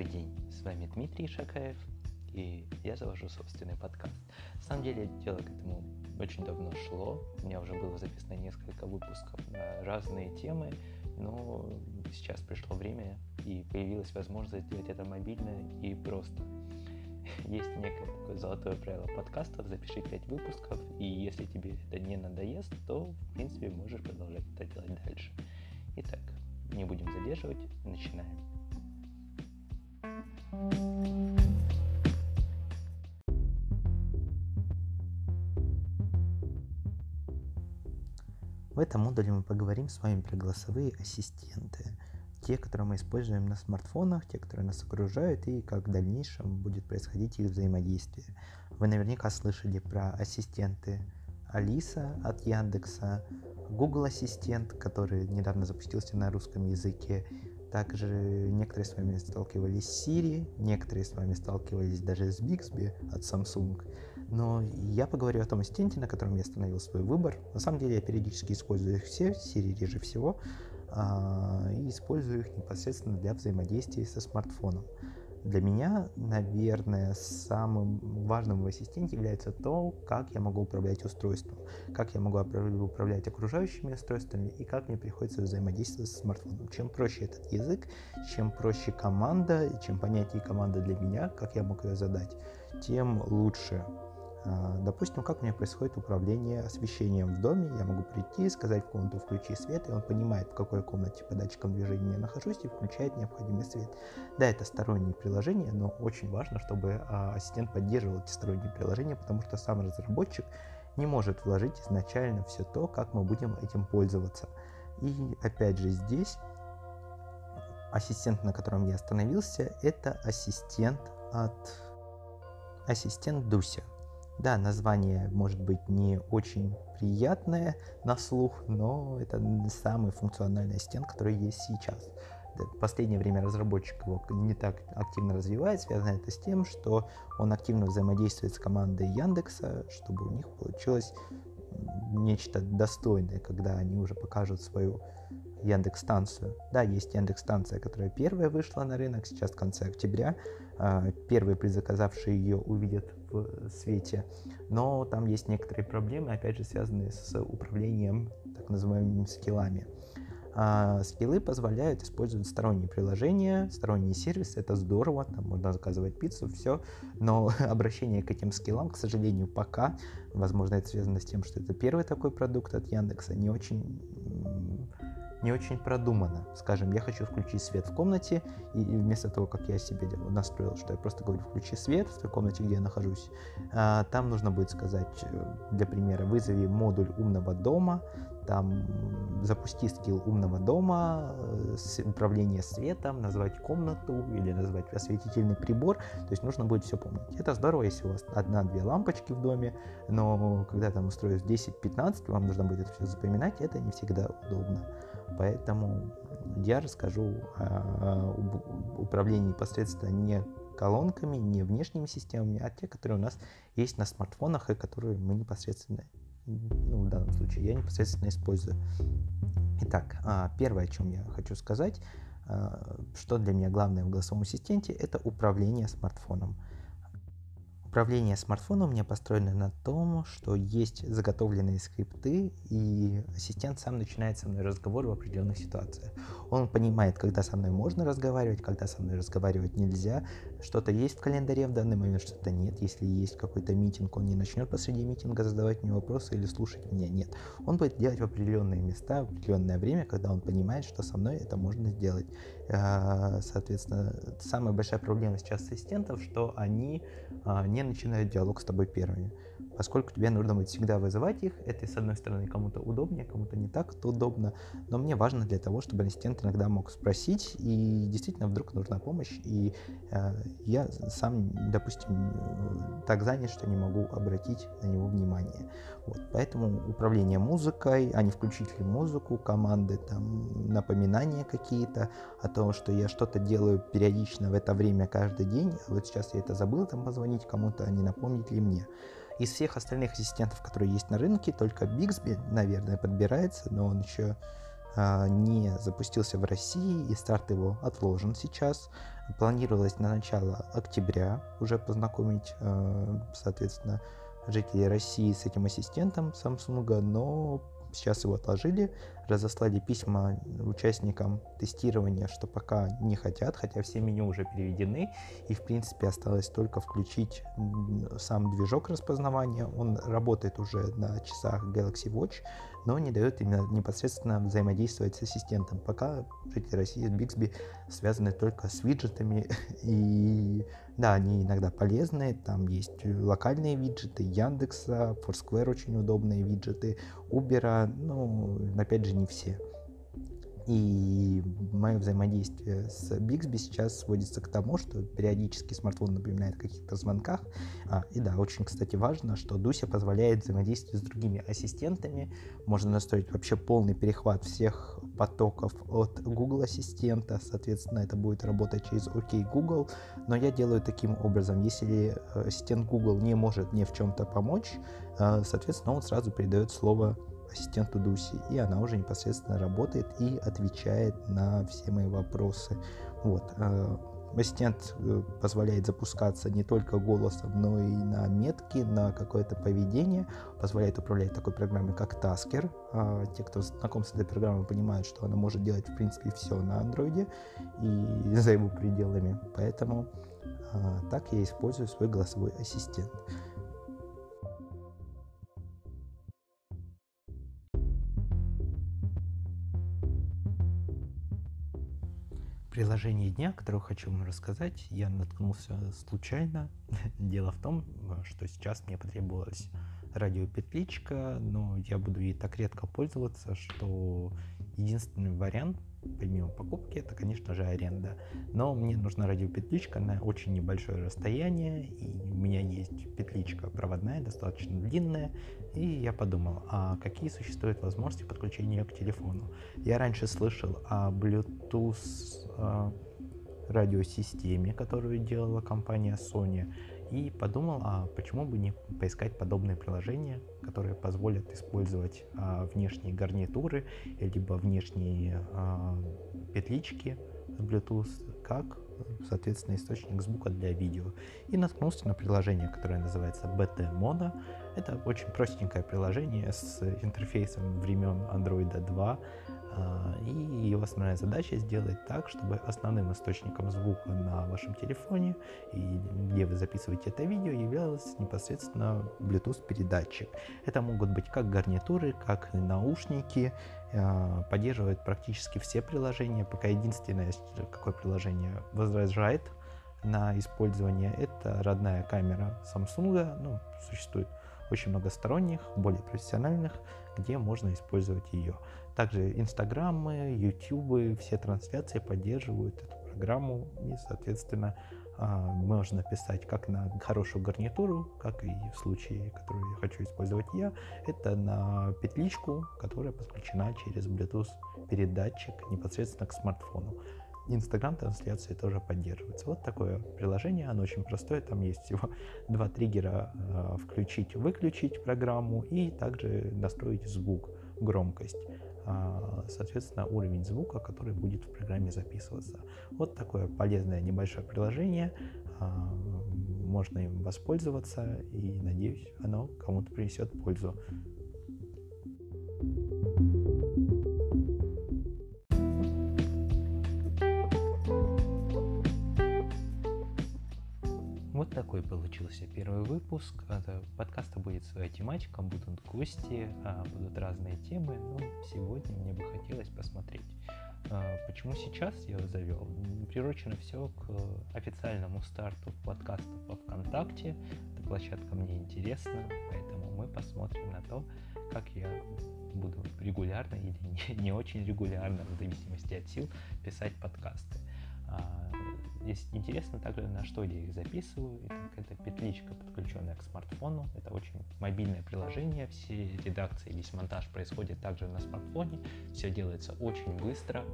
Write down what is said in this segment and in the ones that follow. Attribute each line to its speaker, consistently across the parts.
Speaker 1: Добрый день, с вами Дмитрий Шакаев, и я завожу собственный подкаст. На самом деле, дело к этому очень давно шло, у меня уже было записано несколько выпусков на разные темы, но сейчас пришло время и появилась возможность сделать это мобильно и просто. Есть некое такое золотое правило подкастов, запиши 5 выпусков, и если тебе это не надоест, то, в принципе, можешь продолжать это делать дальше. Итак, не будем задерживать, начинаем. В этом модуле мы поговорим с вами про голосовые ассистенты. Те, которые мы используем на смартфонах, те, которые нас окружают, и как в дальнейшем будет происходить их взаимодействие. Вы наверняка слышали про ассистенты Алиса от Яндекса, Google Ассистент, который недавно запустился на русском языке, также некоторые с вами сталкивались с Siri, некоторые с вами сталкивались даже с Bixby от Samsung. Но я поговорю о том ассистенте, на котором я остановил свой выбор. На самом деле я периодически использую их все, Siri реже всего, а, и использую их непосредственно для взаимодействия со смартфоном. Для меня, наверное, самым важным в ассистенте является то, как я могу управлять устройством, как я могу управлять окружающими устройствами и как мне приходится взаимодействовать с смартфоном. Чем проще этот язык, чем проще команда, чем понятнее команда для меня, как я могу ее задать, тем лучше допустим, как у меня происходит управление освещением в доме. Я могу прийти, сказать в комнату «включи свет», и он понимает, в какой комнате по датчикам движения я нахожусь, и включает необходимый свет. Да, это сторонние приложения, но очень важно, чтобы а, ассистент поддерживал эти сторонние приложения, потому что сам разработчик не может вложить изначально все то, как мы будем этим пользоваться. И опять же здесь ассистент, на котором я остановился, это ассистент от ассистент Дуся. Да, название может быть не очень приятное на слух, но это самый функциональный ассистент, который есть сейчас. В последнее время разработчик его не так активно развивает, связано это с тем, что он активно взаимодействует с командой Яндекса, чтобы у них получилось нечто достойное, когда они уже покажут свою Яндекс станцию. Да, есть Яндекс станция, которая первая вышла на рынок, сейчас в конце октября. А, первые предзаказавшие ее увидят в свете, но там есть некоторые проблемы, опять же, связанные с управлением так называемыми скиллами. А скиллы позволяют использовать сторонние приложения, сторонние сервисы, это здорово, там можно заказывать пиццу, все, но обращение к этим скиллам, к сожалению, пока, возможно, это связано с тем, что это первый такой продукт от Яндекса, не очень не очень продумано. Скажем, я хочу включить свет в комнате, и вместо того, как я себе настроил, что я просто говорю «включи свет» в той комнате, где я нахожусь, а, там нужно будет сказать, э, для примера, вызови модуль умного дома, там запусти скилл умного дома, э, управление светом, назвать комнату или назвать осветительный прибор. То есть нужно будет все помнить. Это здорово, если у вас одна-две лампочки в доме, но когда там устроить 10-15, вам нужно будет это все запоминать, это не всегда удобно. Поэтому я расскажу о управлении непосредственно не колонками, не внешними системами, а те, которые у нас есть на смартфонах и которые мы непосредственно, ну, в данном случае, я непосредственно использую. Итак, а, первое, о чем я хочу сказать, а, что для меня главное в голосовом ассистенте, это управление смартфоном. Управление смартфоном у меня построено на том, что есть заготовленные скрипты, и ассистент сам начинает со мной разговор в определенных ситуациях. Он понимает, когда со мной можно разговаривать, когда со мной разговаривать нельзя. Что-то есть в календаре в данный момент, что-то нет. Если есть какой-то митинг, он не начнет посреди митинга задавать мне вопросы или слушать меня. Нет. Он будет делать в определенные места, в определенное время, когда он понимает, что со мной это можно сделать. А, соответственно, самая большая проблема сейчас ассистентов, что они а, не начинают диалог с тобой первыми поскольку тебе нужно будет всегда вызывать их. Это, с одной стороны, кому-то удобнее, кому-то не так то удобно, но мне важно для того, чтобы ассистент иногда мог спросить, и действительно вдруг нужна помощь, и э, я сам, допустим, так занят, что не могу обратить на него внимание. Вот, поэтому управление музыкой, а не включить ли музыку, команды, там, напоминания какие-то о том, что я что-то делаю периодично в это время каждый день, а вот сейчас я это забыл, там позвонить кому-то, а не напомнить ли мне. Из всех остальных ассистентов, которые есть на рынке, только Bixby, наверное, подбирается, но он еще а, не запустился в России, и старт его отложен сейчас. Планировалось на начало октября уже познакомить, а, соответственно, жителей России с этим ассистентом Samsung, но сейчас его отложили, разослали письма участникам тестирования, что пока не хотят, хотя все меню уже переведены, и в принципе осталось только включить сам движок распознавания. Он работает уже на часах Galaxy Watch, но не дает именно непосредственно взаимодействовать с ассистентом. Пока жители России с Bixby связаны только с виджетами и да, они иногда полезные, там есть локальные виджеты Яндекса, Foursquare очень удобные виджеты, Uber, ну, опять же, не все. И мое взаимодействие с Bixby сейчас сводится к тому, что периодически смартфон напоминает о каких-то звонках. А, и да, очень, кстати, важно, что Дуся позволяет взаимодействовать с другими ассистентами. Можно настроить вообще полный перехват всех потоков от Google Ассистента. Соответственно, это будет работать через OK Google. Но я делаю таким образом. Если э, ассистент Google не может мне в чем-то помочь, э, соответственно, он сразу передает слово ассистенту Дуси, и она уже непосредственно работает и отвечает на все мои вопросы. Вот. Э, ассистент э, позволяет запускаться не только голосом, но и на метки, на какое-то поведение, позволяет управлять такой программой, как Tasker. А, те, кто знаком с этой программой, понимают, что она может делать, в принципе, все на андроиде и за его пределами. Поэтому а, так я использую свой голосовой ассистент. Приложение дня, которое хочу вам рассказать, я наткнулся случайно. Дело в том, что сейчас мне потребовалась радиопетличка, но я буду ей так редко пользоваться, что единственный вариант, помимо покупки, это, конечно же, аренда. Но мне нужна радиопетличка на очень небольшое расстояние, и у меня есть петличка проводная, достаточно длинная, и я подумал, а какие существуют возможности подключения к телефону. Я раньше слышал о Bluetooth э, радиосистеме, которую делала компания Sony, и подумал, а почему бы не поискать подобные приложения, которые позволят использовать а, внешние гарнитуры, либо внешние а, петлички с Bluetooth, как, соответственно, источник звука для видео. И наткнулся на приложение, которое называется BT Mono. Это очень простенькое приложение с интерфейсом времен Android 2, а, и его основная задача сделать так, чтобы основным источником звука на вашем телефоне, и где вы записываете это видео, являлся непосредственно Bluetooth передатчик. Это могут быть как гарнитуры, как наушники, а, поддерживает практически все приложения, пока единственное, какое приложение возражает на использование, это родная камера Samsung, ну, существует очень много сторонних, более профессиональных, где можно использовать ее. Также инстаграмы, ютубы, все трансляции поддерживают эту программу и, соответственно, а, можно писать как на хорошую гарнитуру, как и в случае, который я хочу использовать я, это на петличку, которая подключена через Bluetooth передатчик непосредственно к смартфону. Инстаграм трансляции тоже поддерживается. Вот такое приложение, оно очень простое, там есть всего два триггера э, включить, выключить программу и также настроить звук, громкость. А, соответственно, уровень звука, который будет в программе записываться. Вот такое полезное небольшое приложение. А, можно им воспользоваться и, надеюсь, оно кому-то принесет пользу. Вот такой получился первый выпуск. Это, подкаста будет своя тематика, будут гости, а, будут разные темы. Но сегодня мне бы хотелось посмотреть, а, почему сейчас я его завел. Прирочено все к официальному старту подкаста по ВКонтакте. Эта площадка мне интересна, поэтому мы посмотрим на то, как я буду регулярно или не, не очень регулярно, в зависимости от сил, писать подкасты. А, Здесь интересно также, на что я их записываю. Итак, это петличка, подключенная к смартфону. Это очень мобильное приложение. Все редакции, весь монтаж происходит также на смартфоне. Все делается очень быстро.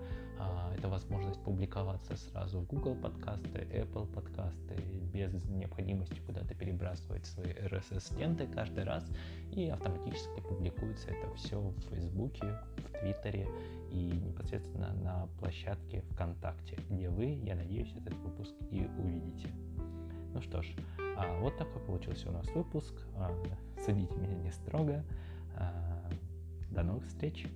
Speaker 1: А, это возможность публиковаться сразу в Google подкасты, Apple подкасты, без необходимости куда-то перебрасывать свои RSS-ленты каждый раз. И автоматически публикуется это все в Фейсбуке, в Твиттере и непосредственно на площадке ВКонтакте, где вы, я надеюсь, этот выпуск и увидите. Ну что ж, а, вот такой получился у нас выпуск. А, судите меня не строго. А, до новых встреч!